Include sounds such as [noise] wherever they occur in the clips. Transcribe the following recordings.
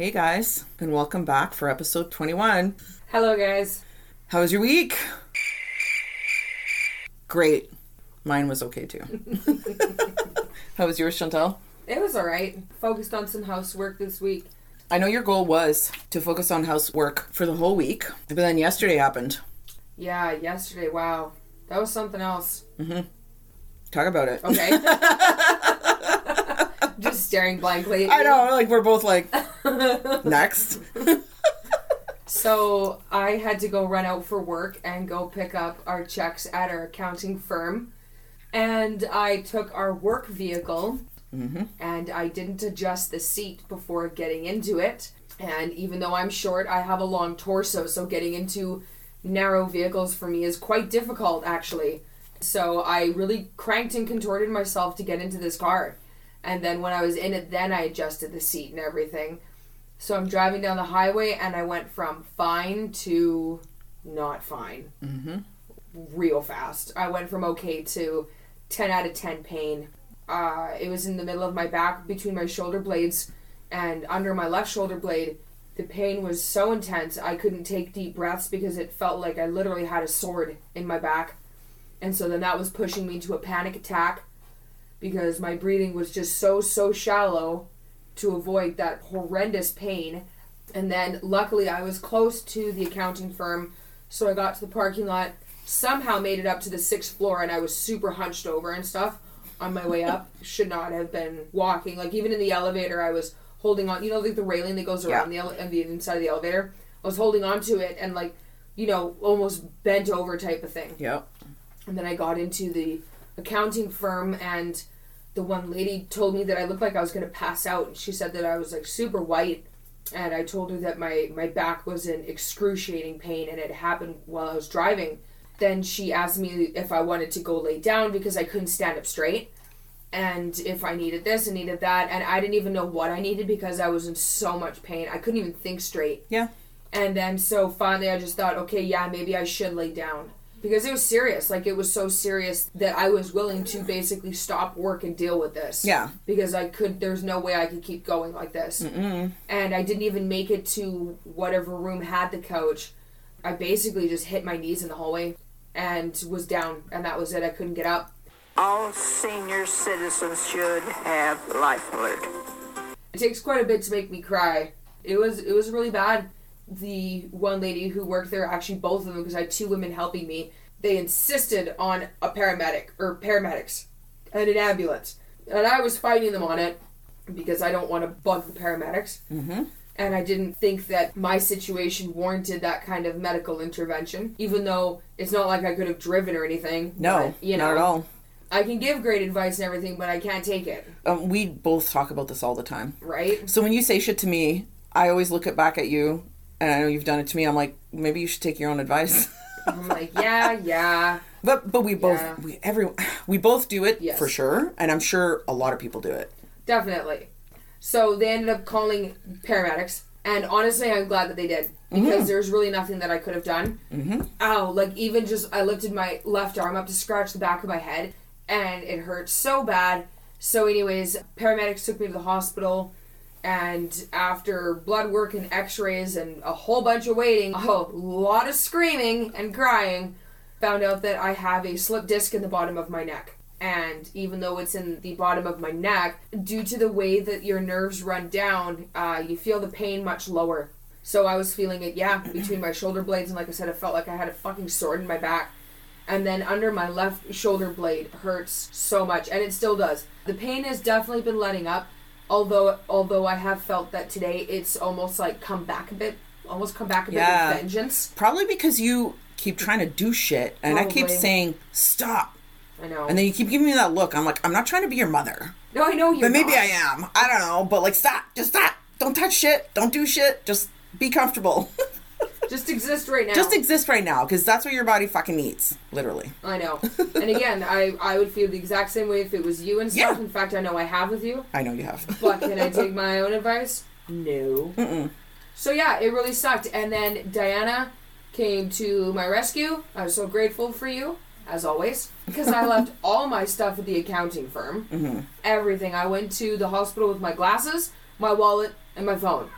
Hey guys, and welcome back for episode 21. Hello, guys. How was your week? Great. Mine was okay too. [laughs] How was yours, Chantel? It was all right. Focused on some housework this week. I know your goal was to focus on housework for the whole week, but then yesterday happened. Yeah, yesterday. Wow, that was something else. Mm-hmm. Talk about it. Okay. [laughs] [laughs] Just staring blankly. I know, like we're both like, next. [laughs] So I had to go run out for work and go pick up our checks at our accounting firm, and I took our work vehicle, mm-hmm. and I didn't adjust the seat before getting into it. And even though I'm short, I have a long torso, so getting into narrow vehicles for me is quite difficult, actually. So I really cranked and contorted myself to get into this car. And then when I was in it, then I adjusted the seat and everything. So I'm driving down the highway and I went from fine to not fine. Mm-hmm. Real fast. I went from okay to 10 out of 10 pain. Uh, it was in the middle of my back between my shoulder blades and under my left shoulder blade. The pain was so intense I couldn't take deep breaths because it felt like I literally had a sword in my back. And so then that was pushing me to a panic attack because my breathing was just so, so shallow to avoid that horrendous pain. And then luckily I was close to the accounting firm, so I got to the parking lot, somehow made it up to the sixth floor, and I was super hunched over and stuff on my way up. [laughs] Should not have been walking. Like even in the elevator, I was holding on. You know, like the railing that goes around the ele- the inside of the elevator. I was holding on to it and like, you know, almost bent over type of thing. Yep. And then I got into the accounting firm, and the one lady told me that I looked like I was going to pass out. And she said that I was like super white. And I told her that my, my back was in excruciating pain and it happened while I was driving. Then she asked me if I wanted to go lay down because I couldn't stand up straight. And if I needed this and needed that. And I didn't even know what I needed because I was in so much pain. I couldn't even think straight. Yeah. And then so finally I just thought, okay, yeah, maybe I should lay down. Because it was serious. Like it was so serious that I was willing to basically stop work and deal with this. Yeah. Because I could there's no way I could keep going like this. Mm-mm. And I didn't even make it to whatever room had the couch. I basically just hit my knees in the hallway and was down and that was it. I couldn't get up. All senior citizens should have life alert. It takes quite a bit to make me cry. It was it was really bad. The one lady who worked there, actually both of them, because I had two women helping me, they insisted on a paramedic or paramedics and an ambulance, and I was fighting them on it because I don't want to bug the paramedics. Mm-hmm. And I didn't think that my situation warranted that kind of medical intervention, even though it's not like I could have driven or anything. No, but, you know, not at all. I can give great advice and everything, but I can't take it, Um, we both talk about this all the time. right? So when you say shit to me, I always look it back at you, and I know you've done it to me. I'm like, maybe you should take your own advice. [laughs] I'm like, yeah, yeah. but but we both Yeah. we every we both do it Yes. for sure, and I'm sure a lot of people do it. Definitely. So they ended up calling paramedics, and honestly, I'm glad that they did because there's really nothing that I could have done. Mm-hmm. Ow! Like even just I lifted my left arm up to scratch the back of my head, and it hurt so bad. So, anyways, paramedics took me to the hospital, and after blood work and X-rays and a whole bunch of waiting, a lot of screaming and crying, found out that I have a slip disc in the bottom of my neck. And even though it's in the bottom of my neck, due to the way that your nerves run down, uh, you feel the pain much lower. So I was feeling it, yeah, between my shoulder blades, and like I said, it felt like I had a fucking sword in my back. And then under my left shoulder blade hurts so much, and it still does. The pain has definitely been letting up, although although I have felt that today it's almost like come back a bit, almost come back a bit Yeah. with vengeance. Probably because you keep trying to do shit, and I keep saying stop, I know. and then you keep giving me that look. I'm like, I'm not trying to be your mother, no, I know you. but maybe I am. I don't know, but like, stop, just stop. Don't touch shit. Don't do shit. Just be comfortable. [laughs] Just exist right now. just exist right now, because that's what your body fucking needs, literally. I know. [laughs] and again, I I would feel the exact same way if it was you and stuff. Yeah. In fact, I know I have with you. I know you have. [laughs] But can I take my own advice? No. Mm-mm. So yeah, it really sucked. And then Diana came to my rescue. I was so grateful for you, as always, because I left [laughs] all my stuff at the accounting firm. Mhm. Everything. I went to the hospital with my glasses, my wallet, and my phone.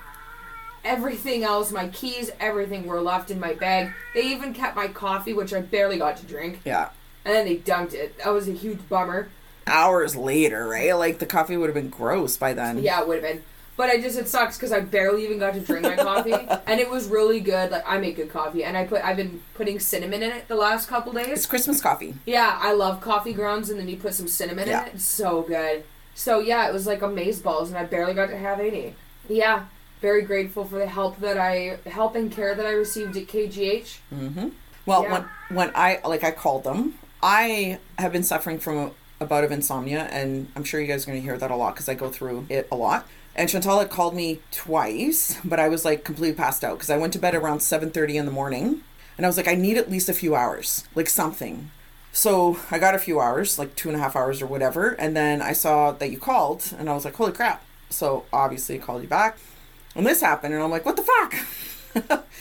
Everything else, my keys, everything were left in my bag. They even kept my coffee, which I barely got to drink, Yeah. and then they dumped it. That was a huge bummer. Hours later, right? Like the coffee would have been gross by then. Yeah, it would have been. But I just it sucks because I barely even got to drink my coffee, [laughs] and it was really good. Like I make good coffee, and I put I've been putting cinnamon in it the last couple days. It's Christmas coffee. Yeah, I love coffee grounds, and then you put some cinnamon Yeah. in it. It's so good. So yeah, it was like amazeballs, and I barely got to have any. Yeah, very grateful for the help that I help and care that I received at KGH. Mm-hmm. Well, Yeah. when when I like I called them, I have been suffering from a, a bout of insomnia, and I'm sure you guys are going to hear that a lot because I go through it a lot. And Chantal had called me twice, but I was like completely passed out because I went to bed around 7:30 in the morning, and I was like, I need at least a few hours, like something. So I got a few hours, like two and a half hours or whatever, and then I saw that you called, and I was like, holy crap! So obviously I called you back, and this happened, and I'm like, what the fuck? [laughs]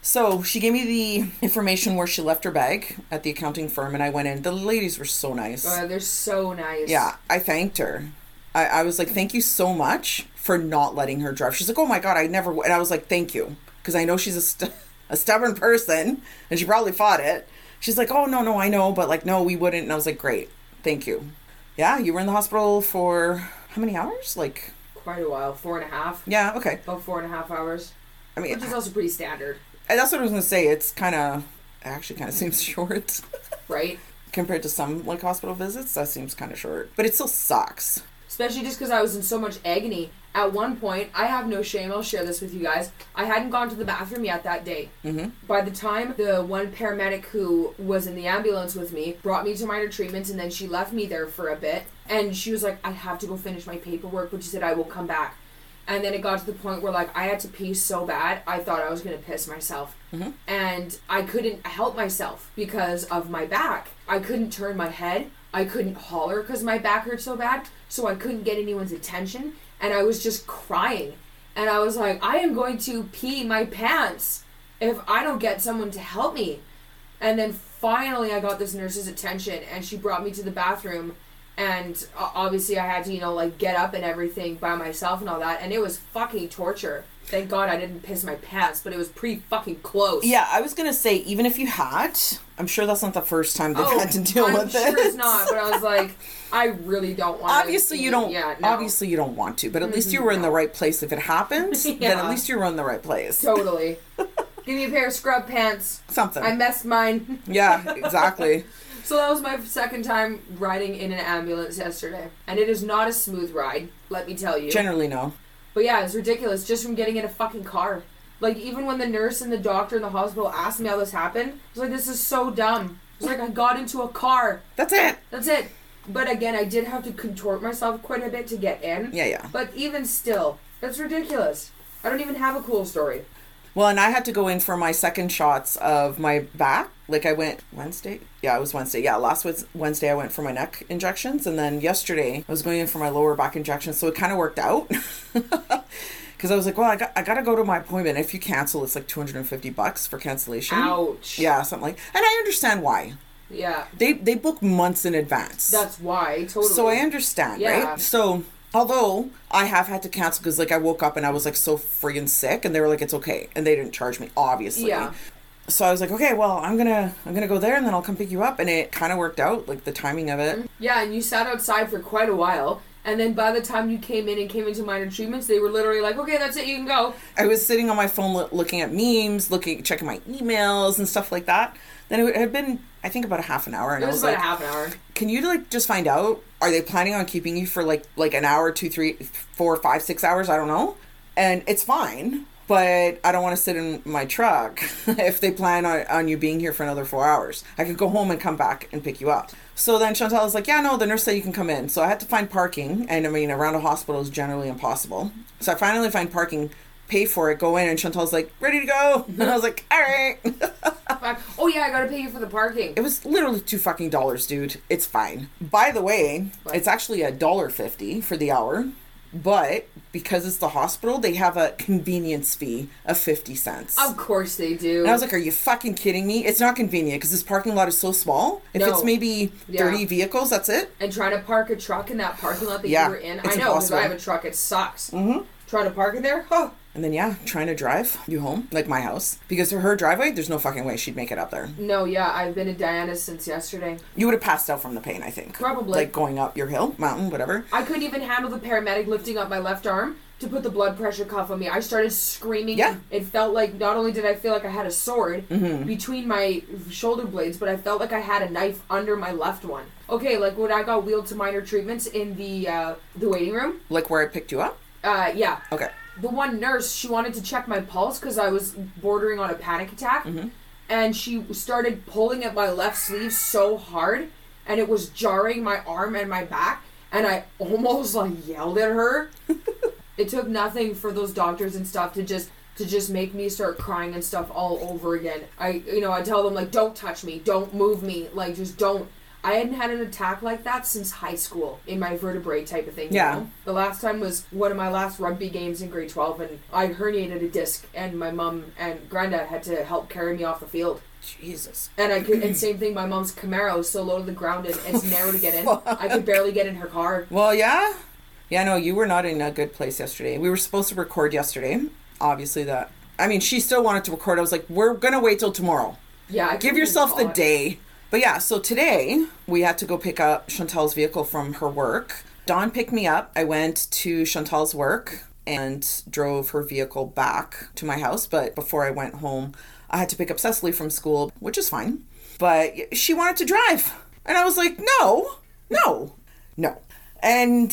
So she gave me the information where she left her bag at the accounting firm, and I went in. The ladies were so nice. Uh, they're so nice. yeah, I thanked her. I, I was like, thank you so much for not letting her drive. She's like, oh my god, I never. w-" And I was like, thank you, because I know she's a, st- [laughs] a stubborn person, and she probably fought it. She's like, oh no, no, I know, but like, no, we wouldn't. And I was like, great, thank you. Yeah, you were in the hospital for how many hours? Like, quite a while, four and a half, yeah, okay. about four and a half hours, I mean, which is also pretty standard, and that's what I was gonna say. It's kind of actually kind of [laughs] seems short. right? compared to some like hospital visits that seems kind of short but it still sucks especially just because I was in so much agony. At one point, I have no shame, I'll share this with you guys. I hadn't gone to the bathroom yet that day. Mm-hmm. By the time the one paramedic who was in the ambulance with me brought me to minor treatment, and then she left me there for a bit, and she was like, I have to go finish my paperwork, but she said, I will come back. And then it got to the point where, like, I had to pee so bad, I thought I was gonna piss myself. And I couldn't help myself because of my back. I couldn't turn my head. I couldn't holler because my back hurt so bad. So I couldn't get anyone's attention. And I was just crying. And I was like, I am going to pee my pants if I don't get someone to help me. And then finally, I got this nurse's attention, and she brought me to the bathroom. And obviously, I had to, you know, like get up and everything by myself and all that. And it was fucking torture. Thank God I didn't piss my pants, but it was pretty fucking close. yeah i was gonna say even if you had i'm sure that's not the first time they've had to deal Oh, I'm with sure it it's not, but I was like, I really don't want. obviously you don't Yeah, no. Mm-hmm. obviously you don't want to but at least you were in the right place if it happened [laughs] then at least you were in the right place Totally. [laughs] Give me a pair of scrub pants. something I messed mine. yeah exactly [laughs] So that was my second time riding in an ambulance yesterday, and it is not a smooth ride. Let me tell you. generally no But yeah, it's ridiculous just from getting in a fucking car. Like even when the nurse and the doctor in the hospital asked me how this happened, I was like, "This is so dumb." It's like I got into a car. that's it That's it. But again, I did have to contort myself quite a bit to get in. yeah yeah But even still, that's ridiculous. I don't even have a cool story. Well and i had to go in for my second shots of my back like i went wednesday yeah it was wednesday yeah last Wed- wednesday i went for my neck injections and then yesterday i was going in for my lower back injections so it kind of worked out [laughs] because i was like well I got, I got to go to my appointment if you cancel it's like 250 bucks for cancellation Ouch. yeah something like and i understand why Yeah. they they book months in advance That's why. Totally. so I understand, Yeah. right? So although I have had to cancel because like I woke up and I was like so friggin' sick, and they were like it's okay, and they didn't charge me obviously. Yeah. So I was like, okay, well I'm gonna I'm gonna go there and then I'll come pick you up, and it kind of worked out, like the timing of it. Mm-hmm. Yeah, and you sat outside for quite a while. And then by the time you came in and came into minor treatments, they were literally like, okay, that's it, you can go. I was sitting on my phone loo- looking at memes, looking checking my emails and stuff like that. Then it had been I think about a half an hour, and It I was was about like, a half an hour. can you like just find out? Are they planning on keeping you for like like an hour two three four five six hours? I don't know. And it's fine but i don't want to sit in my truck [laughs] if they plan on, on you being here for another four hours. I could go home and come back and pick you up. So then chantal was like yeah no the nurse said you can come in. So i had to find parking and i mean around a hospital is generally impossible. So i finally find parking pay for it go in and chantal's like ready to go and i was like all right Oh yeah, I gotta pay you for the parking. It was literally two fucking dollars, dude. It's fine. By the way, What? it's actually a dollar fifty for the hour, but because it's the hospital, they have a convenience fee of fifty cents. Of course they do. And I was like, "Are you fucking kidding me? It's not convenient because this parking lot is so small. If No. it's maybe Yeah. thirty vehicles, that's it." and trying to park a truck in that parking lot that Yeah, you were in. I know because I have a truck. It sucks. Mm-hmm. Trying to park it there, huh? And then yeah, trying to drive you home, like my house. Because her driveway, there's no fucking way she'd make it up there. No, yeah, I've been at Diana's since yesterday. You would have passed out from the pain, I think. Probably. Like going up your hill, mountain, whatever. I couldn't even handle the paramedic lifting up my left arm to put the blood pressure cuff on me. I started screaming. Yeah. It felt like not only did I feel like I had a sword between my shoulder blades, but I felt like I had a knife under my left one. Okay, like when I got wheeled to minor treatments in the uh, the waiting room. Like where I picked you up? Uh, yeah. Okay. The one nurse, she wanted to check my pulse because I was bordering on a panic attack, mm-hmm. and she started pulling at my left sleeve so hard, and it was jarring my arm and my back, and I almost like yelled at her. [laughs] it took nothing for those doctors and stuff to just to just make me start crying and stuff all over again. I you know I tell them like don't touch me, don't move me, like just don't. I hadn't had an attack like that since high school in my vertebrae type of thing. you Yeah. know? The last time was one of my last rugby games in grade 12, and I herniated a disc, and my mom and granddad had to help carry me off the field. Jesus. And I could, and [clears throat] same thing, my mom's Camaro is so low to the ground and it's [laughs] narrow to get in. I could barely get in her car. Well, yeah. Yeah, no, you were not in a good place yesterday. We were supposed to record yesterday. Obviously, that. I mean, she still wanted to record. I was like, we're going to wait till tomorrow. Yeah, I Give yourself the day. But yeah, so today we had to go pick up Chantal's vehicle from her work. Dawn picked me up. I went to Chantal's work and drove her vehicle back to my house. But before I went home, I had to pick up Cecily from school, which is fine. But she wanted to drive. And I was like, no, no, no. And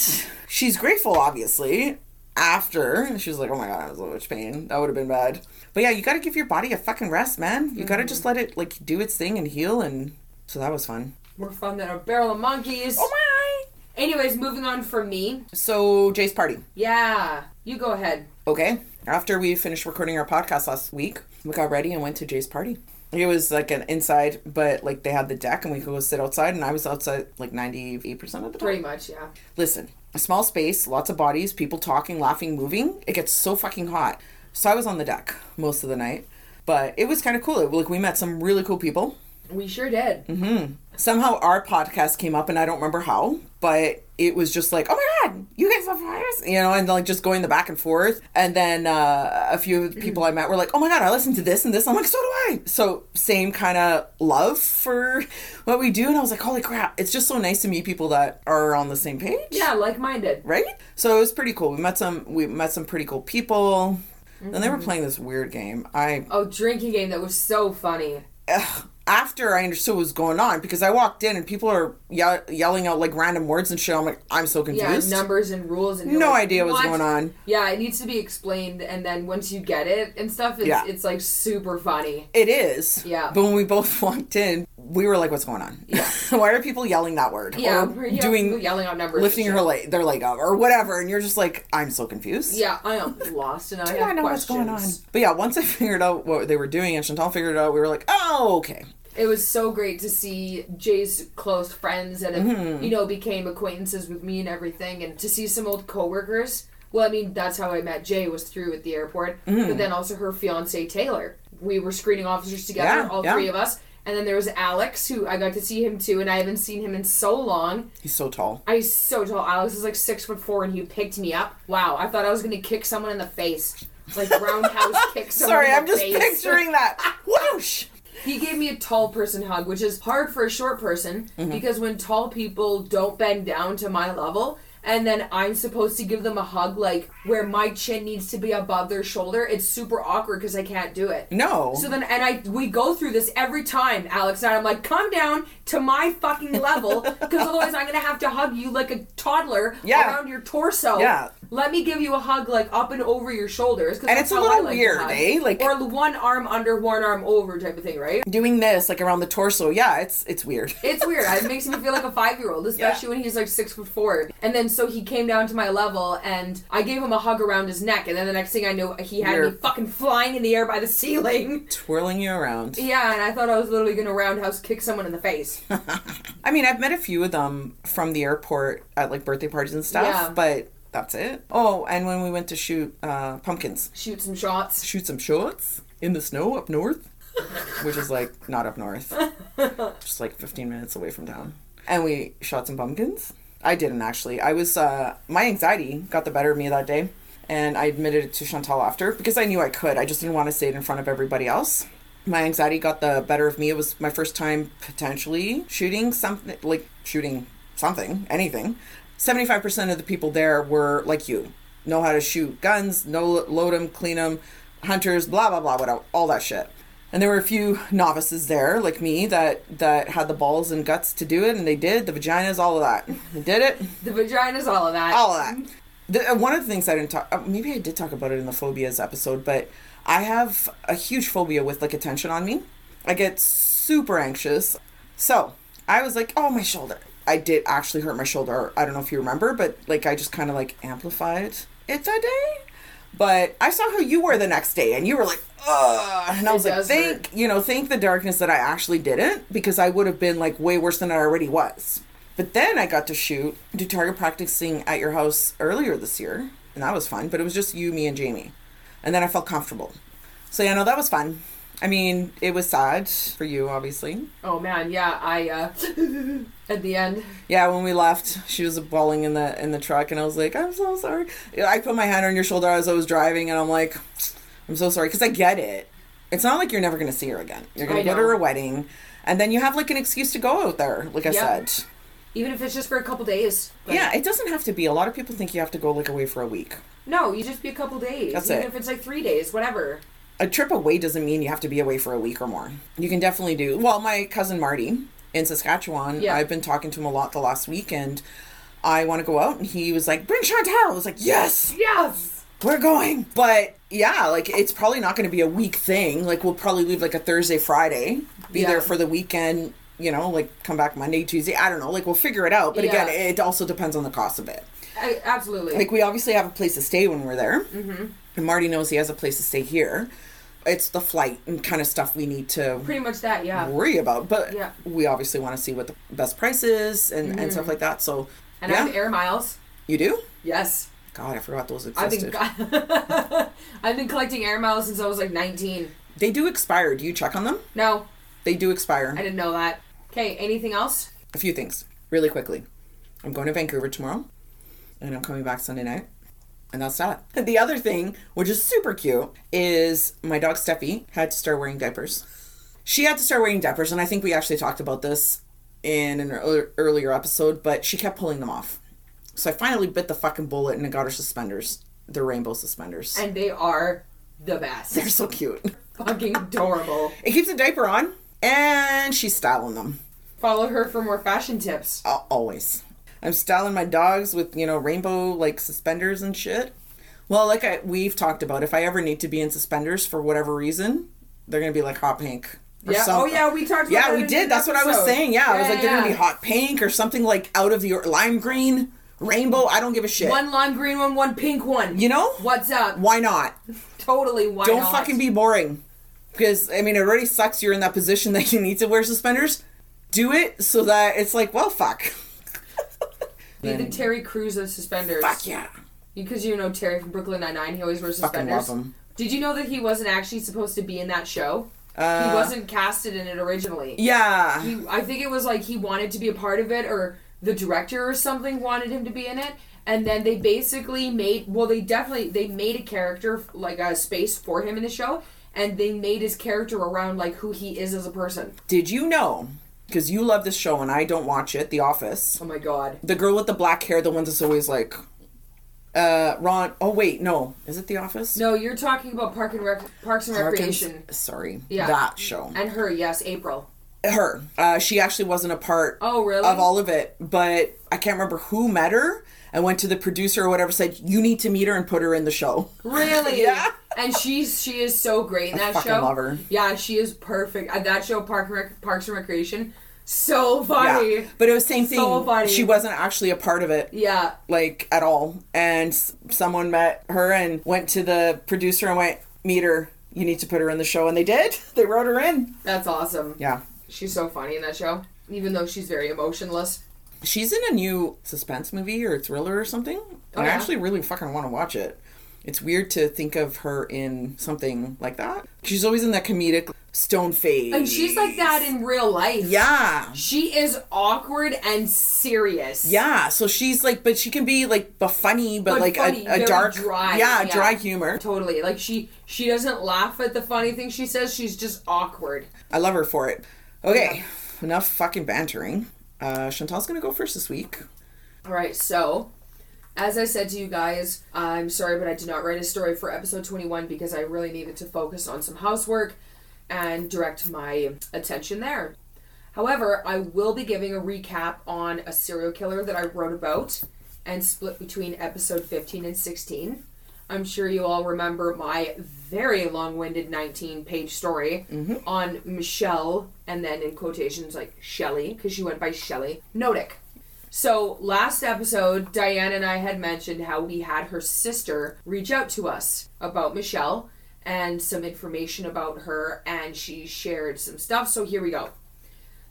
she's grateful, obviously. After she was like, "Oh my god, I was so much pain. That would have been bad." But yeah, you got to give your body a fucking rest, man. You got to mm-hmm. just let it like do its thing and heal. And so that was fun. More fun than a barrel of monkeys. Oh my! Anyways, moving on from me. So Jay's party. Yeah, you go ahead. Okay. After we finished recording our podcast last week, we got ready and went to Jay's party. It was like an inside, but like they had the deck and we could go sit outside, and I was outside like ninety eight percent of the time. Pretty much, yeah. Listen, a small space, lots of bodies, people talking, laughing, moving. It gets so fucking hot. So I was on the deck most of the night, but it was kind of cool. Like we met some really cool people. We sure did. Mm-hmm. Somehow our podcast came up, and I don't remember how, but it was just like, oh my god, you guys have fires, you know, and like just going the back and forth. And then uh, a few of the people I met were like, oh my god, I listened to this and this. I'm like, so do I. So same kind of love for [laughs] what we do, and I was like, holy crap, it's just so nice to meet people that are on the same page Yeah, like minded. right? So it was pretty cool. We met some we met some pretty cool people. And they were playing this weird game. I Oh, drinking game that was so funny. ugh, after I understood what was going on because I walked in and people are ye- yelling out like random words and shit. I'm like, I'm so confused. Yeah, numbers and rules and no like, idea what's "What?" going on. Yeah, it needs to be explained, and then once you get it and stuff, it's, Yeah. it's like super funny. It is. Yeah. But when we both [laughs] walked in, we were like, "What's going on? Yeah. [laughs] Why are people yelling that word? Yeah, or yeah, doing yelling out numbers. lifting shit. leg, their leg up, or whatever?" And you're just like, "I'm so confused." Yeah, I am lost and I Do I know questions. what's going on? But yeah, once I [laughs] figured out what they were doing and Chantal figured it out, we were like, "Oh, okay." It was so great to see Jay's close friends that have, Mm-hmm. you know, became acquaintances with me and everything, and to see some old coworkers. Well, I mean, that's how I met Jay was through at the airport, Mm-hmm. but then also her fiance Taylor. We were screening officers together, Yeah, all yeah. three of us, and then there was Alex, who I got to see him too, and I haven't seen him in so long. He's so tall. I was so tall. Alex is like six foot four, and he picked me up. Wow, I thought I was gonna kick someone in the face, like roundhouse [laughs] kick someone. Sorry, I'm just face. picturing that. [laughs] Whoosh! He gave me a tall person hug, which is hard for a short person Mm-hmm. because when tall people don't bend down to my level, and then I'm supposed to give them a hug like where my chin needs to be above their shoulder, it's super awkward because I can't do it. No. So then, and I we go through this every time, Alex and I, I'm like, come down to my fucking level, because otherwise I'm gonna have to hug you like a toddler Yeah. around your torso. Yeah. Let me give you a hug like up and over your shoulders, And it's a little like weird, eh? Like- or one arm under, one arm over type of thing, right? doing this like around the torso yeah it's it's weird It's weird. It makes me feel like a five year old, especially when he's like six foot four. And then so he came down to my level and I gave him a hug around his neck. And then the next thing I know, he had You're- me fucking flying in the air by the ceiling. [laughs] twirling you around Yeah, and I thought I was literally gonna roundhouse kick someone in the face. [laughs] i mean i've met a few of them from the airport at like birthday parties and stuff Yeah. but that's it oh and when we went to shoot uh pumpkins Shoot some shots. shoot some shots in the snow up north which is like not up north [laughs] just like 15 minutes away from town and we shot some pumpkins i didn't actually i was uh my anxiety got the better of me that day And I admitted it to Chantal after because I knew I could. I just didn't want to say it in front of everybody else. My anxiety got the better of me. It was my first time potentially shooting something, like shooting something, anything. 75% of the people there were like you know how to shoot guns, know load them, clean them, hunters, blah blah blah, whatever, all that shit. And there were a few novices there, like me, that that had the balls and guts to do it, and they did. The vaginas, all of that, they did it, The vagina's all of that. all of that. The, uh, one of the things I didn't talk, uh, maybe I did talk about it in the phobias episode, but I have a huge phobia with like attention on me. I get super anxious. So I was like, oh, my shoulder. I did actually hurt my shoulder. I don't know if you remember, but like I just kind of like amplified it that day. But I saw who you were the next day, and you were like, ugh. And I It was like, does thank, you know, thank the darkness that I actually didn't, because I would have been like way worse than I already was. But then I got to shoot, do target practicing at your house earlier this year, and that was fun. But it was just you, me, and Jamie. And then I felt comfortable. So, yeah, no, that was fun. I mean, it was sad for you, obviously. Oh man, yeah, I uh [laughs] at the end. Yeah, when we left, she was bawling in the in the truck, and I was like, "I'm so sorry." I put my hand on your shoulder as I was driving, and I'm like, "I'm so sorry," because I get it. It's not like you're never gonna see her again. You're gonna I go to her wedding, and then you have like an excuse to go out there. Like I Yep. said, Even if it's just for a couple days. Like, yeah, it doesn't have to be. A lot of people think you have to go like away for a week. No, you just be a couple days. That's Even it. if it's like three days, whatever. A trip away doesn't mean you have to be away for a week or more. You can definitely do. Well, my cousin Marty in Saskatchewan, Yeah. I've been talking to him a lot the last week, and I want to go out, and he was like, "Bring Chantal." I was like, "Yes, Yes. we're going." But yeah, like it's probably not going to be a week thing. Like we'll probably leave like a Thursday, Friday, be Yeah. there for the weekend. You know, like come back Monday, Tuesday. I don't know. Like we'll figure it out. But again, it also depends on the cost of it. I, absolutely. Like we obviously have a place to stay when we're there, mm-hmm. And Marty knows he has a place to stay here. It's the flight and kind of stuff we need to Pretty much that, yeah. worry about, but Yeah. Mm-hmm. we obviously want to see what the best price is and, and stuff like that. So And yeah, I have air miles. you do. Yes. God, I forgot those existed. I've been [laughs] I've been collecting air miles since I was like 19. they do expire. Do you check on them? No, They do expire. I didn't know that. Okay, anything else? a few things really quickly. I'm going to Vancouver tomorrow, and I'm coming back Sunday night, and that's that. The other thing, which is super cute, is my dog Steffi had to start wearing diapers. She had to start wearing diapers, and I think we actually talked about this in an earlier, episode, but she kept pulling them off. So I finally bit the fucking bullet and I got her suspenders. They're rainbow suspenders. And they are the best. They're so cute. [laughs] fucking adorable. It keeps a diaper on, and she's styling them. Follow her for more fashion tips. Al- always. I'm styling my dogs with, you know, rainbow like suspenders and shit. Well, like I we've talked about, if I ever need to be in suspenders for whatever reason, they're gonna be like hot pink. or Yeah. some- oh yeah, we talked. About it. Yeah, we did. That's what I was saying. Yeah, I was Yeah, like, they're gonna be hot pink or something like out of the lime green, rainbow. I don't give a shit. One lime green one, one pink one. you know? What's up? Why not? [laughs] Totally. Why not? don't not? fucking be boring. Because I mean, it already sucks. You're in that position [laughs] that you need to wear suspenders. Do it so that it's like, well, fuck. Be the Terry Crews of suspenders. Fuck yeah. Because you know Terry from Brooklyn Nine Nine, he always wears Fucking suspenders. love him. Did you know that he wasn't actually supposed to be in that show? Uh, he wasn't casted in it originally. Yeah. He, I think it was like he wanted to be a part of it, or the director or something wanted him to be in it. And then they basically made well, they definitely they made a character like a space for him in the show, and they made his character around like who he is as a person. Did you know? Because you love this show and I don't watch it. The Office. Oh my god! The girl with the black hair, the one that's always like, uh, Ron. Oh wait, no, is it The Office? No, you're talking about Park and Rec- Parks and Park and- Recreation, Sorry, Yeah. that show. and her. Yes, April. Her. Uh, she actually wasn't a part Oh really? of all of it, but I can't remember who met her and went to the producer or whatever. Said you need to meet her and put her in the show. Really? [laughs] Yeah. And she's she is so great in that fucking show. love her. Yeah, she is perfect. At that show, Park and Rec- Parks and Recreation, so funny. Yeah, but it was same thing. So funny. She wasn't actually a part of it. Yeah. like at all. And s- someone met her and went to the producer and went, "Meet her. You need to put her in the show." And they did. [laughs] They wrote her in. That's awesome. Yeah, She's so funny in that show, even though she's very emotionless. she's in a new suspense movie or thriller or something. And I oh, yeah? actually really fucking want to watch it. It's weird to think of her in something like that. She's always in that comedic stone face. And she's like that in real life. Yeah. She is awkward and serious. Yeah, so she's like, but she can be like, but funny, but, But like funny, a, a dark, dry, yeah, yeah. dry humor. Totally. Like she she doesn't laugh at the funny thing she says. She's just awkward. I love her for it. Okay, enough fucking bantering. Uh, Chantal's gonna go first this week. All right, so as I said to you guys, I'm sorry, but I did not write a story for episode 21 because I really needed to focus on some housework and direct my attention there. However, I will be giving a recap on a serial killer that I wrote about and split between episode 15 and 16. I'm sure you all remember my very long winded 19 page story mm-hmm. on Michelle, and then in quotations like Shelley, because she went by Shelley Knotek. So, last episode, Diane and I had mentioned how we had her sister reach out to us about Michelle and some information about her, and she shared some stuff. So, here we go.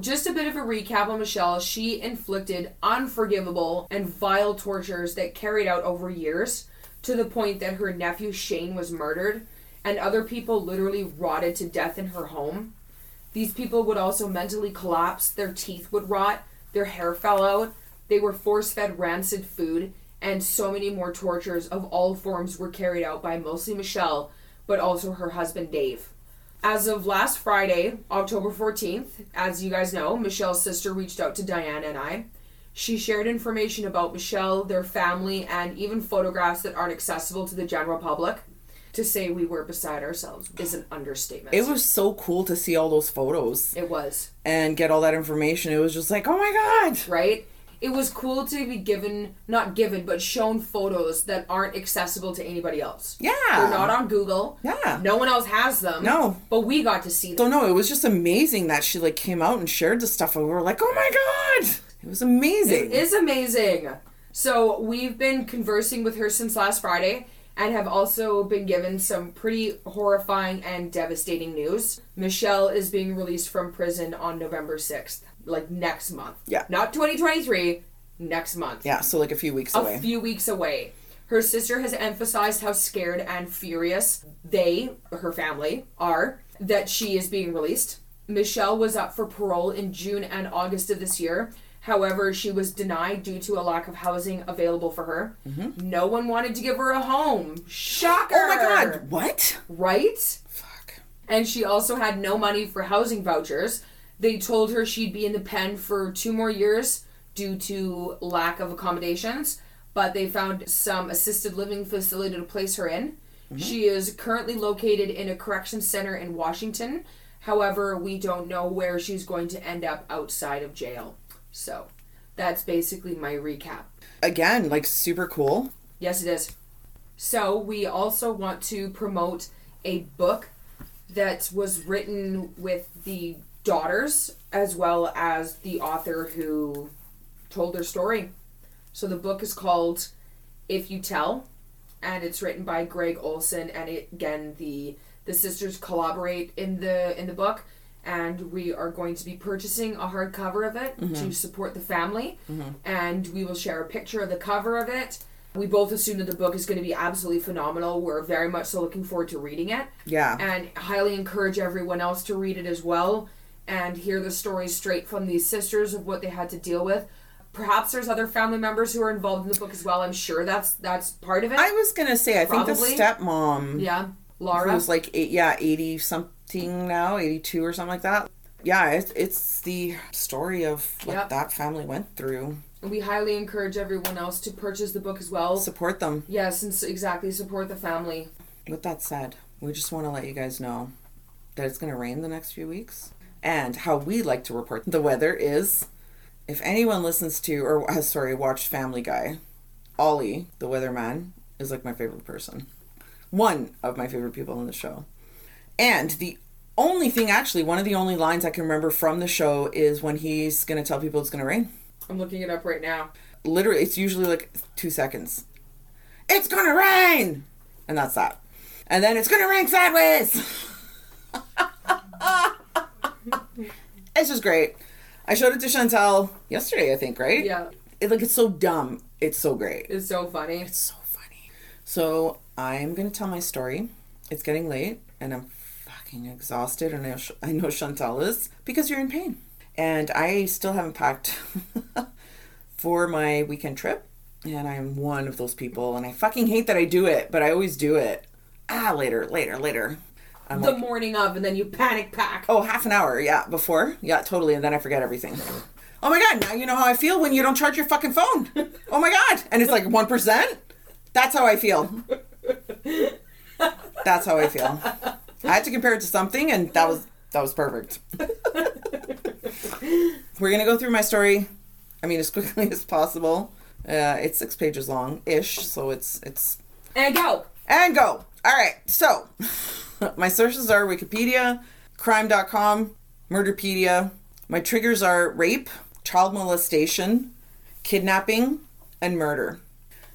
Just a bit of a recap on Michelle. She inflicted unforgivable and vile tortures that carried out over years to the point that her nephew Shane was murdered and other people literally rotted to death in her home. These people would also mentally collapse, their teeth would rot, their hair fell out, they were force fed rancid food, and so many more tortures of all forms were carried out by mostly Michelle, but also her husband Dave. As of last Friday, October 14th, as you guys know, Michelle's sister reached out to Diana and I. She shared information about Michelle, their family, and even photographs that aren't accessible to the general public. To say we were beside ourselves is an understatement. It was so cool to see all those photos It was. and get all that information. It was just like, oh my god. right? It was cool to be given, not given, but shown photos that aren't accessible to anybody else. Yeah. They're not on Google. Yeah. No one else has them. No. But we got to see So them. no, it was just amazing that she like came out and shared the stuff, and we were like, oh my god. It was amazing. It is amazing. So we've been conversing with her since last Friday and have also been given some pretty horrifying and devastating news. Michelle is being released from prison on November 6th, like next month. Yeah. Not 2023, next month. yeah, so like a few weeks a away. few weeks away. Her sister has emphasized how scared and furious they, her family, are that she is being released. Michelle was up for parole in June and August of this year. However, she was denied due to a lack of housing available for her. Mm-hmm. No one wanted to give her a home. Shocker! oh my god, what? Right? Fuck. And she also had no money for housing vouchers. They told her she'd be in the pen for two more years due to lack of accommodations, but they found some assisted living facility to place her in. Mm-hmm. She is currently located in a correction center in Washington. However, we don't know where she's going to end up outside of jail. So, that's basically my recap. Again, like super cool. Yes, it is. So, we also want to promote a book that was written with the daughters as well as the author who told their story. So, the book is called If You Tell, and it's written by Gregg Olsen. And it, again, the the sisters collaborate in the in the book, and we are going to be purchasing a hardcover of it to mm-hmm. support the family, mm-hmm. and we will share a picture of the cover of it. We both assume that the book is going to be absolutely phenomenal. We're very much so looking forward to reading it Yeah. and highly encourage everyone else to read it as well and hear the stories straight from these sisters of what they had to deal with. Perhaps there's other family members who are involved in the book as well. I'm sure that's that's part of it. I was gonna say, I think the stepmom, yeah, Laura. who's like eight, yeah, eighty something now, eighty two or something like that. Yeah, it's it's the story of what Yep. that family went through. we highly encourage everyone else to purchase the book as well. Support them. yes, and exactly support the family. With that said, we just want to let you guys know that it's going to rain the next few weeks. And how we like to report the weather is if anyone listens to or has sorry watched Family Guy, Ollie, the weatherman, is like my favorite person. One of my favorite people in the show. And the only thing actually, one of the only lines I can remember from the show is when he's to tell people it's to rain. I'm looking it up right now. Literally, it's usually like 2 seconds. It's to rain. And that's that. And then it's to rain sideways. [laughs] it's just great. I showed it to Chantel yesterday, I think, right? Yeah, It, like it's so dumb. It's so great. it's so funny. It's so funny. So I'm going to tell my story. It's getting late and I'm fucking exhausted, and I know, I know Chantal is because you're in pain. And I still haven't packed [laughs] for my weekend trip. And I'm one of those people, and I fucking hate that I do it, but I always do it. Ah, later, later, later. I'm the like, morning of, and then you panic pack. oh, half an hour, yeah, before. Yeah, totally. And then I forget everything. Oh my god, now you know how I feel when you don't charge your fucking phone. Oh my god. And it's like 1%? That's how I feel. That's how I feel. I had to compare it to something and that was that was perfect. We're going to go through my story I mean as quickly [laughs] as possible. Uh, it's 6 pages long ish, so it's it's And go. and go. All right. So, [laughs] my sources are Wikipedia, crime.com, Murderpedia. My triggers are rape, child molestation, kidnapping, and murder.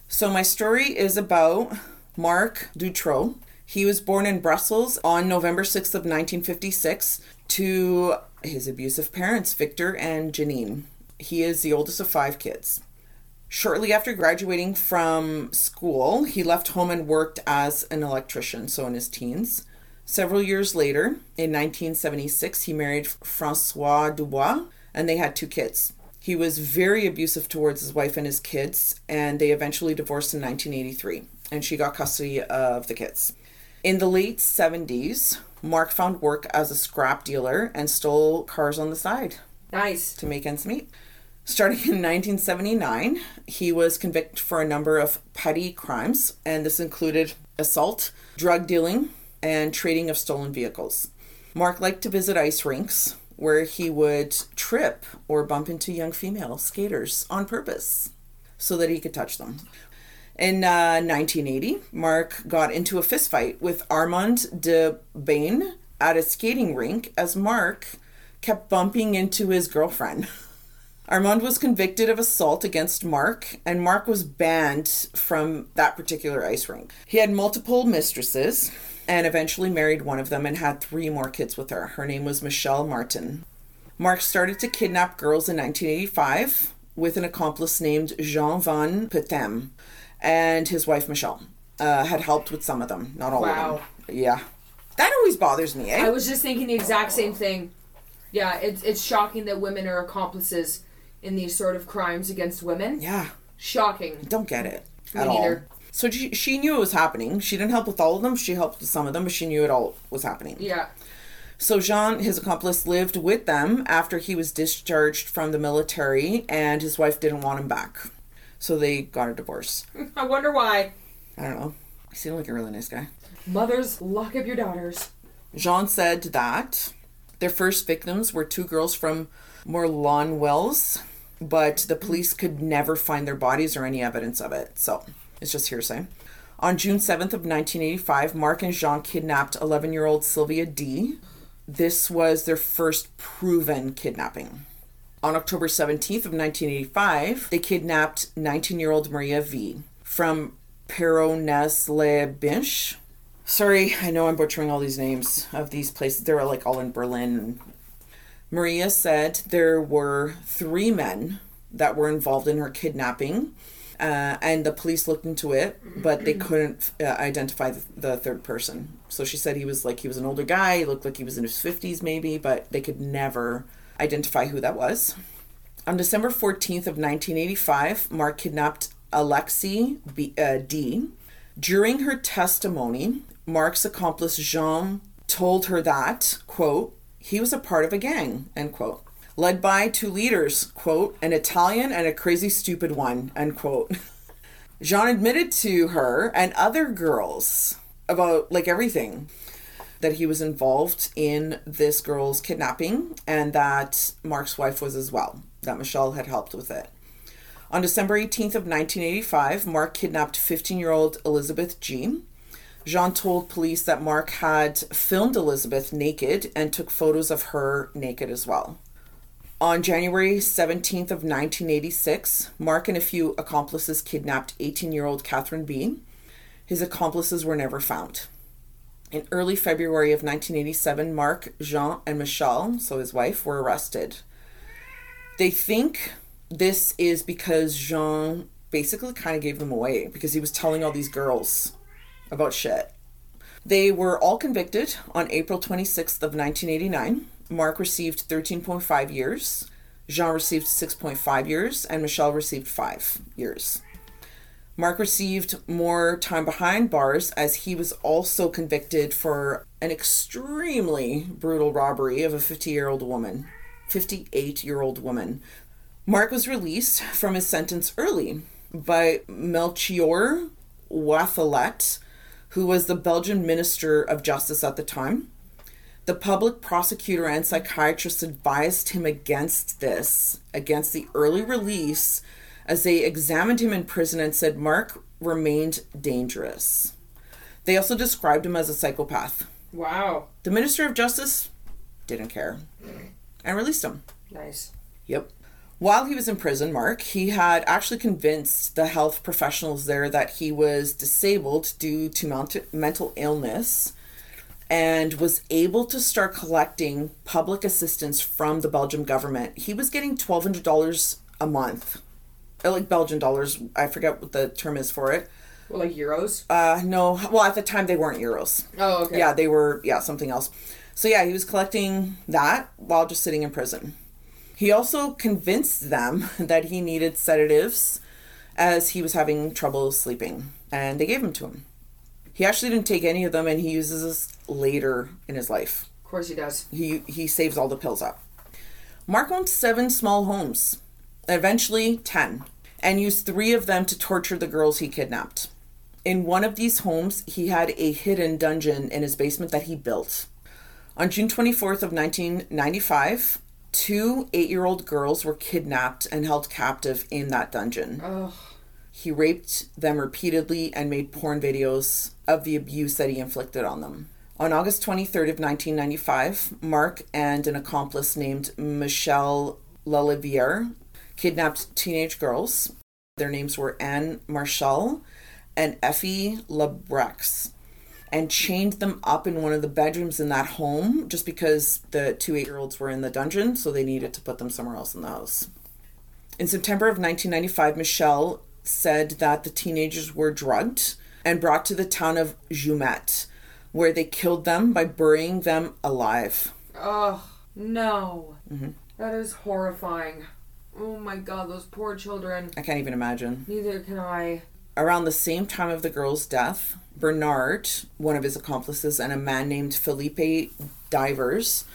So, my story is about Marc Dutroux. He was born in Brussels on November 6th of 1956 to his abusive parents, Victor and Janine. He is the oldest of five kids. Shortly after graduating from school, he left home and worked as an electrician, so in his teens. Several years later, in 1976, he married Françoise Dubois and they had two kids. He was very abusive towards his wife and his kids, and they eventually divorced in 1983, and she got custody of the kids. In the late 70s, Marc found work as a scrap dealer and stole cars on the side Nice. to make ends meet. Starting in 1979, he was convicted for a number of petty crimes, and this included assault, drug dealing, and trading of stolen vehicles. Marc liked to visit ice rinks where he would trip or bump into young female skaters on purpose so that he could touch them. In uh, 1980, Marc got into a fistfight with Armand de Bain at a skating rink as Marc kept bumping into his girlfriend. [laughs] Armand was convicted of assault against Marc, and Marc was banned from that particular ice rink. He had multiple mistresses and eventually married one of them and had three more kids with her. Her name was Michelle Martin. Marc started to kidnap girls in 1985 with an accomplice named Jean Van Peteghem, and his wife Michelle uh, had helped with some of them, not all Wow. of them. Yeah. That always bothers me, eh? I was just thinking the exact same thing. Yeah, it's it's shocking that women are accomplices in these sort of crimes against women. yeah. Shocking. Don't get it Me at all. So she, she knew it was happening. She didn't help with all of them. She helped with some of them, but she knew it all was happening. Yeah. So Jean, his accomplice, lived with them after he was discharged from the military, and his wife didn't want him back. So they got a divorce. [laughs] I wonder why. I don't know. He seemed like a really nice guy. Mothers, lock up your daughters. Jean said that their first victims were two girls from Morlanwelz, but the police could never find their bodies or any evidence of it. So it's just hearsay. On June 7th of 1985, Marc and Jean kidnapped 11-year-old Sylvia D. This was their first proven kidnapping. On October 17th of 1985, they kidnapped 19-year-old Maria V. from Peronnes-les-Binches. Sorry, I know I'm butchering all these names of these places. They're like all in Berlin. Maria said there were three men that were involved in her kidnapping, uh, and the police looked into it, but they [clears throat] couldn't uh, identify the, the third person. So she said he was like he was an older guy. He looked like he was in his fifties, maybe, but they could never identify who that was. On December 14th of 1985, Marc kidnapped Alexi B, uh, D. During her testimony, Marc's accomplice Jean told her that, quote, he was a part of a gang, end quote, led by two leaders, quote, an Italian and a crazy stupid one, end quote. [laughs] Jean admitted to her and other girls about like everything that he was involved in this girl's kidnapping and that Marc's wife was as well, that Michelle had helped with it. On December 18th of 1985, Marc kidnapped 15-year-old Elizabeth G. Jean told police that Marc had filmed Elizabeth naked and took photos of her naked as well. On January 17th of 1986, Marc and a few accomplices kidnapped 18-year-old Catherine Bean. His accomplices were never found. In early February of 1987, Marc, Jean, and Michelle, so his wife, were arrested. They think this is because Jean basically kind of gave them away because he was telling all these girls about shit. They were all convicted on April 26th of 1989. Marc received 13.5 years, Jean received 6.5 years, and Michelle received 5 years. Marc received more time behind bars as he was also convicted for an extremely brutal robbery of a 50 year old woman. 58 year old woman. Marc was released from his sentence early by Melchior Wathelet, who was the Belgian Minister of Justice at the time. The public prosecutor and psychiatrist advised him against this, against the early release, as they examined him in prison and said Marc remained dangerous. They also described him as a psychopath. Wow. The Minister of Justice didn't care and released him. Nice. Yep. While he was in prison, Marc, he had actually convinced the health professionals there that he was disabled due to mental illness and was able to start collecting public assistance from the Belgium government. He was getting $1,200 a month. Uh, Like Belgian dollars. I forget what the term is for it. Well, like euros. Uh, no, well, at the time they weren't euros. Oh, okay. Yeah, they were, yeah, something else. So, yeah, he was collecting that while just sitting in prison. He also convinced them [laughs] that he needed sedatives as he was having trouble sleeping, and they gave them to him. He actually didn't take any of them, and he uses this later in his life. Of course he does. He, he saves all the pills up. Marc owned seven small homes, eventually 10, and used three of them to torture the girls he kidnapped. In one of these homes, he had a hidden dungeon in his basement that he built. On June 24th of 1995, two 8-year-old girls were kidnapped and held captive in that dungeon. Ugh. He raped them repeatedly and made porn videos of the abuse that he inflicted on them. On August 23rd of 1995, Marc and an accomplice named Michelle Laliviere kidnapped teenage girls. Their names were Anne Marshall and Effie Labrex and chained them up in one of the bedrooms in that home just because the two eight year olds were in the dungeon, so they needed to put them somewhere else in the house. In September of 1995, Michelle said that the teenagers were drugged and brought to the town of Jumet, where they killed them by burying them alive. Oh, No. Mm-hmm. That is horrifying. Oh my god, those poor children. I can't even imagine. Neither can I. Around the same time of the girl's death, Bernard, one of his accomplices, and a man named Felipe Divers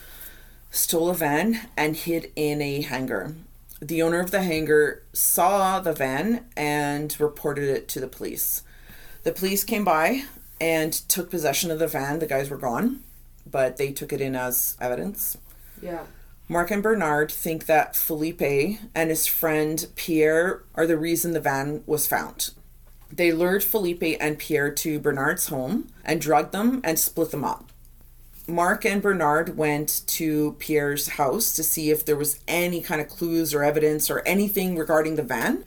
stole a van and hid in a hangar. The owner of the hangar saw the van and reported it to the police. The police came by and took possession of the van. The guys were gone, but they took it in as evidence. Yeah. Marc and Bernard think that Felipe and his friend Pierre are the reason the van was found. They lured Felipe and Pierre to Bernard's home and drugged them and split them up. Marc and Bernard went to Pierre's house to see if there was any kind of clues or evidence or anything regarding the van,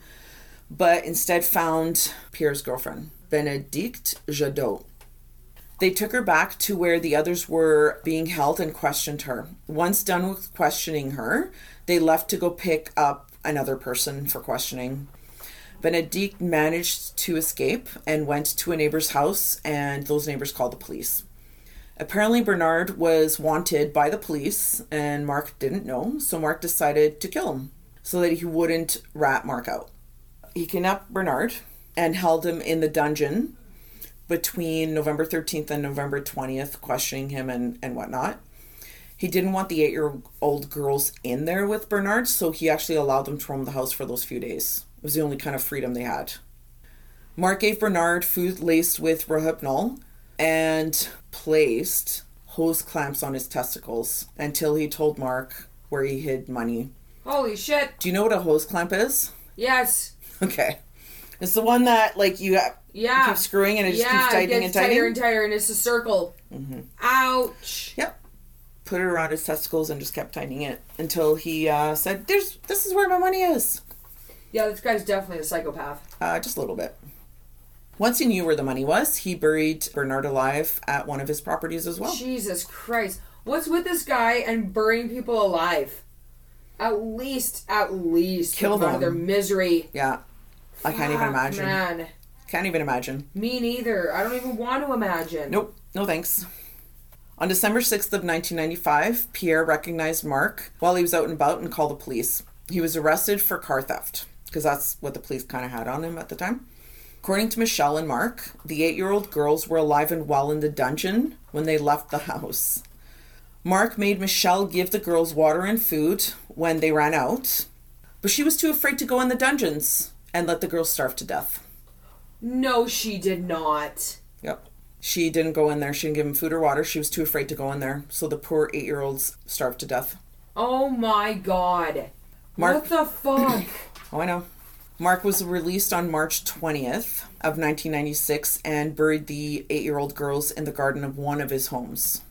but instead found Pierre's girlfriend, Benedict Jadot. They took her back to where the others were being held and questioned her. Once done with questioning her, they left to go pick up another person for questioning. Benedict managed to escape and went to a neighbor's house, and those neighbors called the police. Apparently, Bernard was wanted by the police, and Marc didn't know, so Marc decided to kill him so that he wouldn't rat Marc out. He kidnapped Bernard and held him in the dungeon between November 13th and November 20th, questioning him and, and whatnot. He didn't want the eight year old girls in there with Bernard, so he actually allowed them to roam the house for those few days. It was the only kind of freedom they had. Marc gave Bernard food laced with rohypnol and placed hose clamps on his testicles until he told Marc where he hid money. Holy shit. Do you know what a hose clamp is? Yes. Okay. It's the one that, like, you got, Yeah. keep screwing and it just yeah, keeps tightening and gets tighter tightening. and tighter, and it's a circle. Ouch. Yep. Put it around his testicles and just kept tightening it until he uh, said, "There's this is where my money is." Yeah, this guy's definitely a psychopath. Uh, just a little bit. Once he knew where the money was, he buried Bernard alive at one of his properties as well. Jesus Christ. What's with this guy and burying people alive? At least, at least Kill them their misery. Yeah, I can't even imagine. Man. Can't even imagine. Me neither. I don't even want to imagine. Nope, no thanks. On December 6th of 1995, Pierre recognized Marc while he was out and about and called the police. He was arrested for car theft because that's what the police kind of had on him at the time. According to Michelle and Marc, the eight year old girls were alive and well in the dungeon when they left the house. Marc made Michelle give the girls water and food when they ran out, but she was too afraid to go in the dungeons and let the girls starve to death. No, she did not. Yep. She didn't go in there. She didn't give them food or water. She was too afraid to go in there. So the poor eight year olds starved to death. Oh my god. Marc- What the fuck? Oh, I know. Marc was released on March 20th of 1996 and buried the eight year old girls in the garden of one of his homes.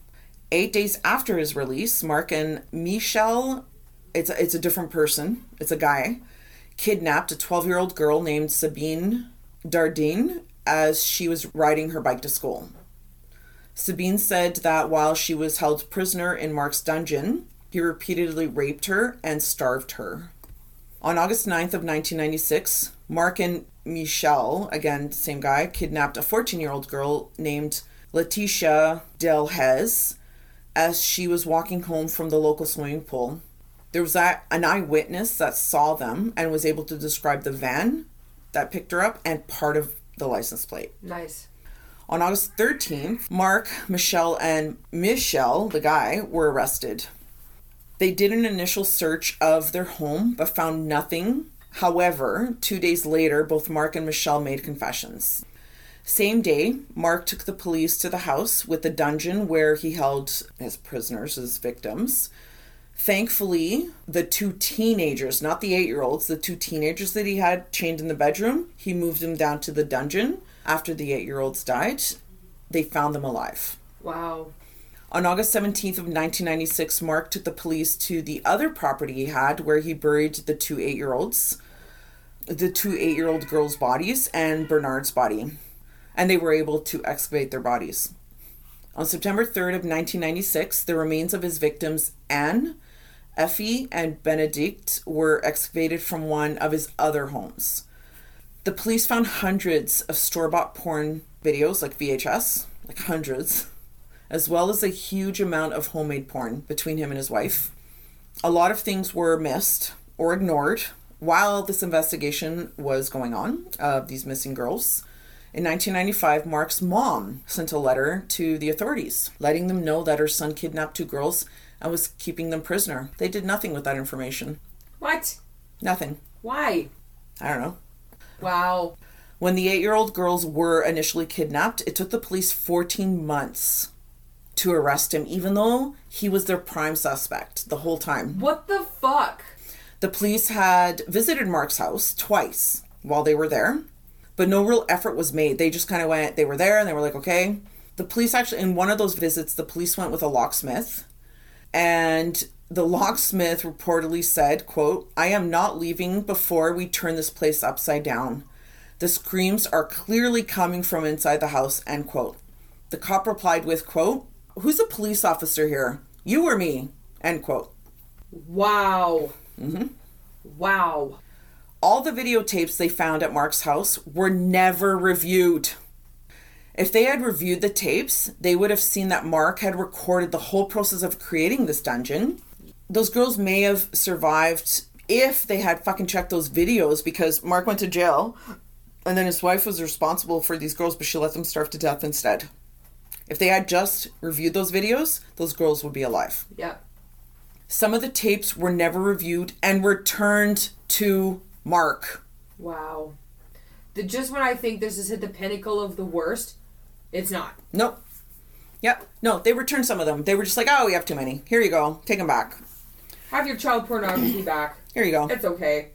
Eight days after his release, Marc and Michelle, it's a, it's a different person, it's a guy, kidnapped a 12 year old girl named Sabine Dardenne as she was riding her bike to school. Sabine said that while she was held prisoner in Marc's dungeon, he repeatedly raped her and starved her. On August 9th of 1996, Marc and Michelle, again, same guy, kidnapped a 14-year-old girl named Letitia Delhez as she was walking home from the local swimming pool. There was an eyewitness that saw them and was able to describe the van that picked her up and part of the license plate. nice. On August 13th, Marc, Michelle, and Michelle, the guy, were arrested. They did an initial search of their home but found nothing. However, two days later, both Marc and Michelle made confessions. Same day, Marc took the police to the house with the dungeon where he held his prisoners as victims. Thankfully, the two teenagers, not the eight year olds, the two teenagers that he had chained in the bedroom, he moved them down to the dungeon after the eight year olds died. They found them alive. Wow. On August 17th of 1996, Marc took the police to the other property he had where he buried the two 8-year-olds, the two 8-year-old girls' bodies and Bernard's body, and they were able to excavate their bodies. On September 3rd of 1996, the remains of his victims Anne, Effie, and Benedict were excavated from one of his other homes. The police found hundreds of store-bought porn videos like VHS, like hundreds as well as a huge amount of homemade porn between him and his wife. A lot of things were missed or ignored while this investigation was going on of these missing girls. In 1995, Marc's mom sent a letter to the authorities letting them know that her son kidnapped two girls and was keeping them prisoner. They did nothing with that information. What? Nothing. Why? I don't know. Wow. When the eight year old girls were initially kidnapped, it took the police 14 months to arrest him, even though he was their prime suspect the whole time. What the fuck? The police had visited Marc's house twice while they were there, but no real effort was made. They just kind of went, they were there and they were like, okay. The police actually, in one of those visits, the police went with a locksmith, and the [laughs] locksmith reportedly said, quote, I am not leaving before we turn this place upside down. The screams are clearly coming from inside the house, end quote. The cop replied with, quote, Who's a police officer here? You or me? End quote. Wow. Mm-hmm. Wow. All the videotapes they found at Marc's house were never reviewed. If they had reviewed the tapes, they would have seen that Marc had recorded the whole process of creating this dungeon. Those girls may have survived if they had fucking checked those videos because Marc went to jail and then his wife was responsible for these girls, but she let them starve to death instead. If they had just reviewed those videos, those girls would be alive. Yeah. Some of the tapes were never reviewed and returned to Marc. Wow. The, just when I think this has hit the pinnacle of the worst, it's not. Nope. Yep. No, they returned some of them. They were just like, oh, we have too many. Here you go. Take them back. Have your child pornography [clears throat] back. Here you go. It's okay.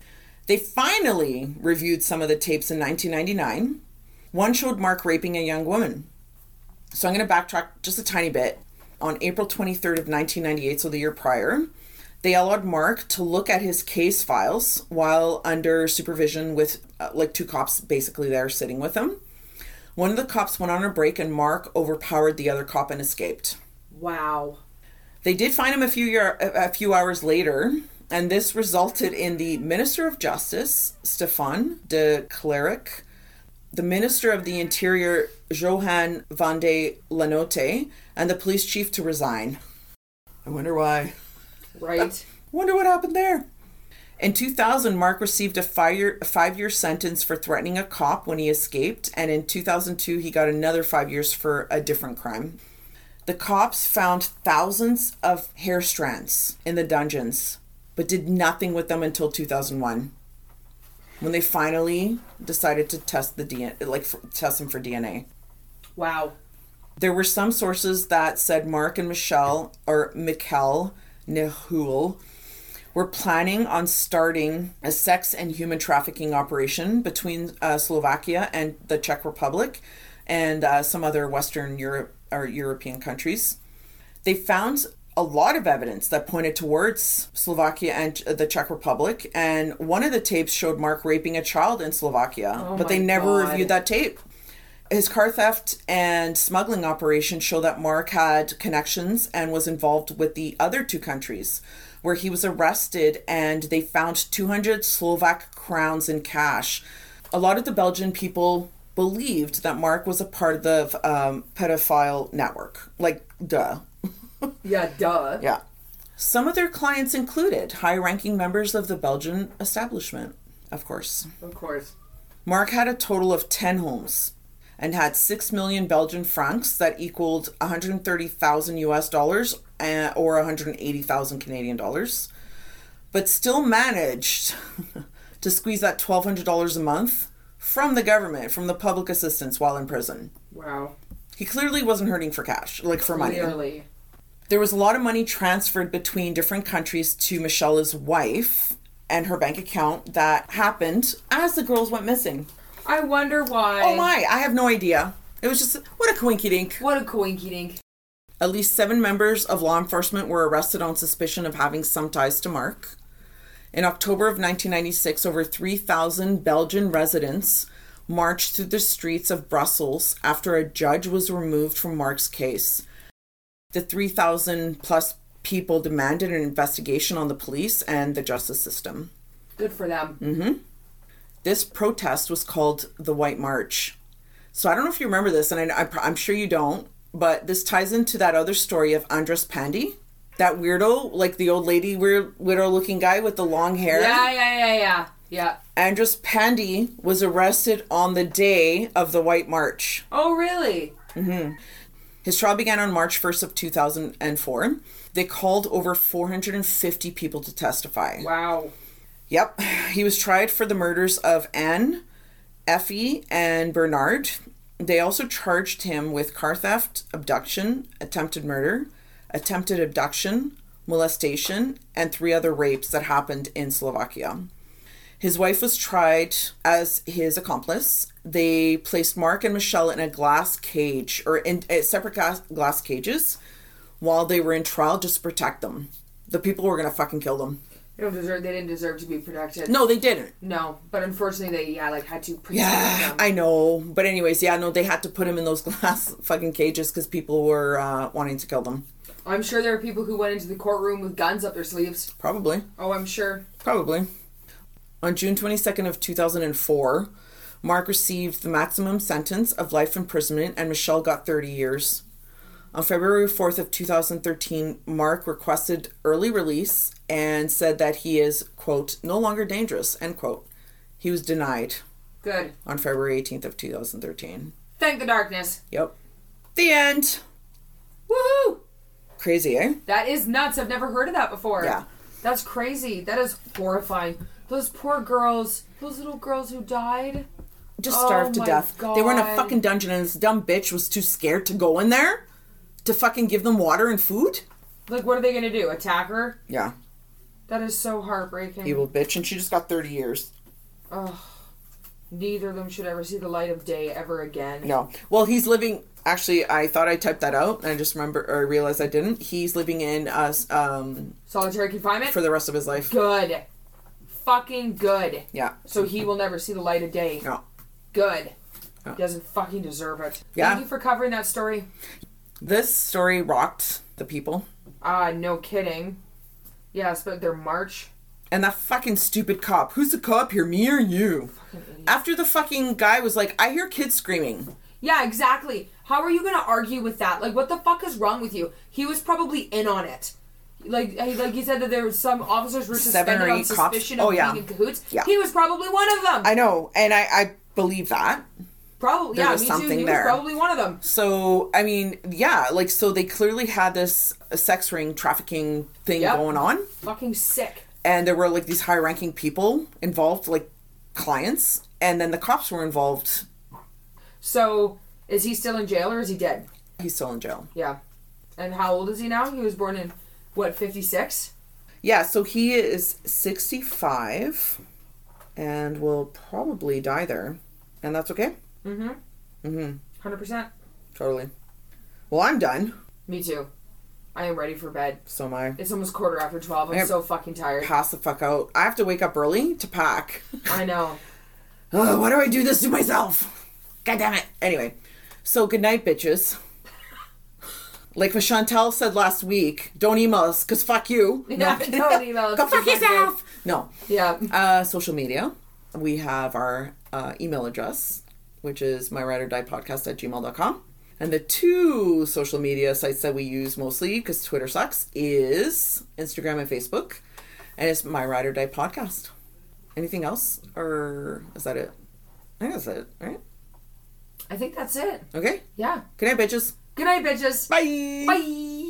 They finally reviewed some of the tapes in 1999. One showed Marc raping a young woman. So I'm going to backtrack just a tiny bit. On April 23rd of 1998, so the year prior, they allowed Marc to look at his case files while under supervision with uh, like two cops basically there sitting with him. One of the cops went on a break and Marc overpowered the other cop and escaped. Wow. They did find him a few year, a a few hours later, and this resulted in the Minister of Justice, Stefaan De Clerck, the Minister of the Interior, Johan van de Lanote, and the police chief to resign. I wonder why. Right? [laughs] Wonder what happened there. In 2000, Marc received a five-year sentence for threatening a cop when he escaped, and in 2002, he got another five years for a different crime. The cops found thousands of hair strands in the dungeons, but did nothing with them until 2001, when they finally decided to test the DNA, like for, test them for DNA. Wow. There were some sources that said Marc and Michelle or Michel Nihoul were planning on starting a sex and human trafficking operation between uh, Slovakia and the Czech Republic and uh, some other Western Europe or European countries. They found a lot of evidence that pointed towards Slovakia and the Czech Republic, and one of the tapes showed Marc raping a child in Slovakia, Oh but they never God. reviewed that tape. His car theft and smuggling operation show that Marc had connections and was involved with the other two countries, where he was arrested and they found 200 Slovak crowns in cash. A lot of the Belgian people believed that Marc was a part of the um, pedophile network. Like, duh. Yeah, duh. Yeah. Some of their clients included high ranking members of the Belgian establishment, of course. Of course. Marc had a total of 10 homes and had 6 million Belgian francs that equaled 130,000 US dollars uh, or 180,000 Canadian dollars, but still managed [laughs] to squeeze that $1,200 a month from the government, from the public assistance while in prison. Wow. He clearly wasn't hurting for cash, like for money. Clearly. There was a lot of money transferred between different countries to Michelle's wife and her bank account that happened as the girls went missing. I wonder why. Oh my, I have no idea. It was just, what a coinky dink. What a coinky dink. At least seven members of law enforcement were arrested on suspicion of having some ties to Marc. In October of 1996, over 3,000 Belgian residents marched through the streets of Brussels after a judge was removed from Marc's case. The 3,000 plus people demanded an investigation on the police and the justice system. Good for them. Mm. This protest was called the White March. So I don't know if you remember this, and I, I, am sure you don't, but this ties into that other story of Andres Pandy, that weirdo, like the old lady weird widow looking guy with the long hair. Yeah, yeah, yeah, yeah. Yeah. Andres Pandy was arrested on the day of the White March. Oh, really? His trial began on March 1st of 2004. They called over 450 people to testify. Wow. Yep. He was tried for the murders of Anne, Effie, and Bernard. They also charged him with car theft, abduction, attempted murder, attempted abduction, molestation, and three other rapes that happened in Slovakia. His wife was tried as his accomplice. They placed Marc and Michelle in a glass cage or in uh, separate glass, glass cages while they were in trial just to protect them. The people were going to fucking kill them. They don't deserve. They didn't deserve to be protected. No, they didn't. No, but unfortunately, they yeah like had to protect Yeah, them. I know. But anyways, yeah, no, they had to put him in those [laughs] glass fucking cages because people were uh, wanting to kill them. I'm sure there are people who went into the courtroom with guns up their sleeves. Probably, Oh, I'm sure. probably. On June twenty second of two thousand and four, Marc received the maximum sentence of life imprisonment, and Michelle got thirty years. On February fourth of two thousand thirteen, Marc requested early release and said that he is quote no longer dangerous end quote. He was denied Good. on February eighteenth of two thousand thirteen. Thank the darkness. Yep. The end. Woohoo! Crazy, eh? That is nuts. I've never heard of that before. Yeah. That's crazy. That is horrifying. Those poor girls. Those little girls who died. Just Oh starved to my death. They were in a fucking dungeon and this dumb bitch was too scared to go in there to fucking give them water and food. Like, what are they gonna do? Attack her? Yeah. That is so heartbreaking. Evil bitch. And she just got 30 years. Ugh. Neither of them should ever see the light of day ever again. No. Well, he's living. Actually, I thought I typed that out and I just remember, or I realized I didn't. He's living in us um, Solitary confinement? for the rest of his life. good. Fucking good. Yeah. So he will never see the light of day. No. Good. He doesn't fucking deserve it. Yeah. Thank you for covering that story. This story rocked the people. Ah, no kidding. Yes, but their march. And that fucking stupid cop. Who's the cop here, me or you? After the fucking guy was like, I hear kids screaming. Yeah, exactly. How are you gonna argue with that? Like, what the fuck is wrong with you? He was probably in on it. Like, he- like he said that there was some officers were Seven or suspended on eight cops. suspicion Oh, of yeah. being in cahoots. Yeah. He was probably one of them. I know, and I, I believe that. probably, there yeah, was me too. something He there. was probably one of them. So, I mean, yeah, like, so they clearly had this sex ring trafficking thing Yep. going on. Fucking sick. And there were, like, these high ranking people involved, like, clients. And then the cops were involved. So, is he still in jail or is he dead? He's still in jail. Yeah. And how old is he now? He was born in what, 56? Yeah, so he is 65 and will probably die there. And that's okay. Mm-hmm. Mm-hmm. 100%. Totally. Well, I'm done. Me too. I am ready for bed. So am I. It's almost quarter after 12. I'm so fucking tired. Pass the fuck out. I have to wake up early to pack. I [laughs] know. Why do I do this to myself? God damn it. Anyway, so good night, bitches. Like what Chantel said last week, don't email us because fuck you. [laughs] Yeah, don't email us [laughs] Go fuck yourself. No. Yeah. Uh, social media. We have our uh, email address, which is myrideordiepodcast at gmail.com. And the two social media sites that we use mostly, because Twitter sucks, is Instagram and Facebook. And it's My Ride or Die Podcast. Anything else? Or is that it? I think that's it, right? I think that's it. Okay. Yeah. Good night, bitches. Good night, bitches. Bye. Bye.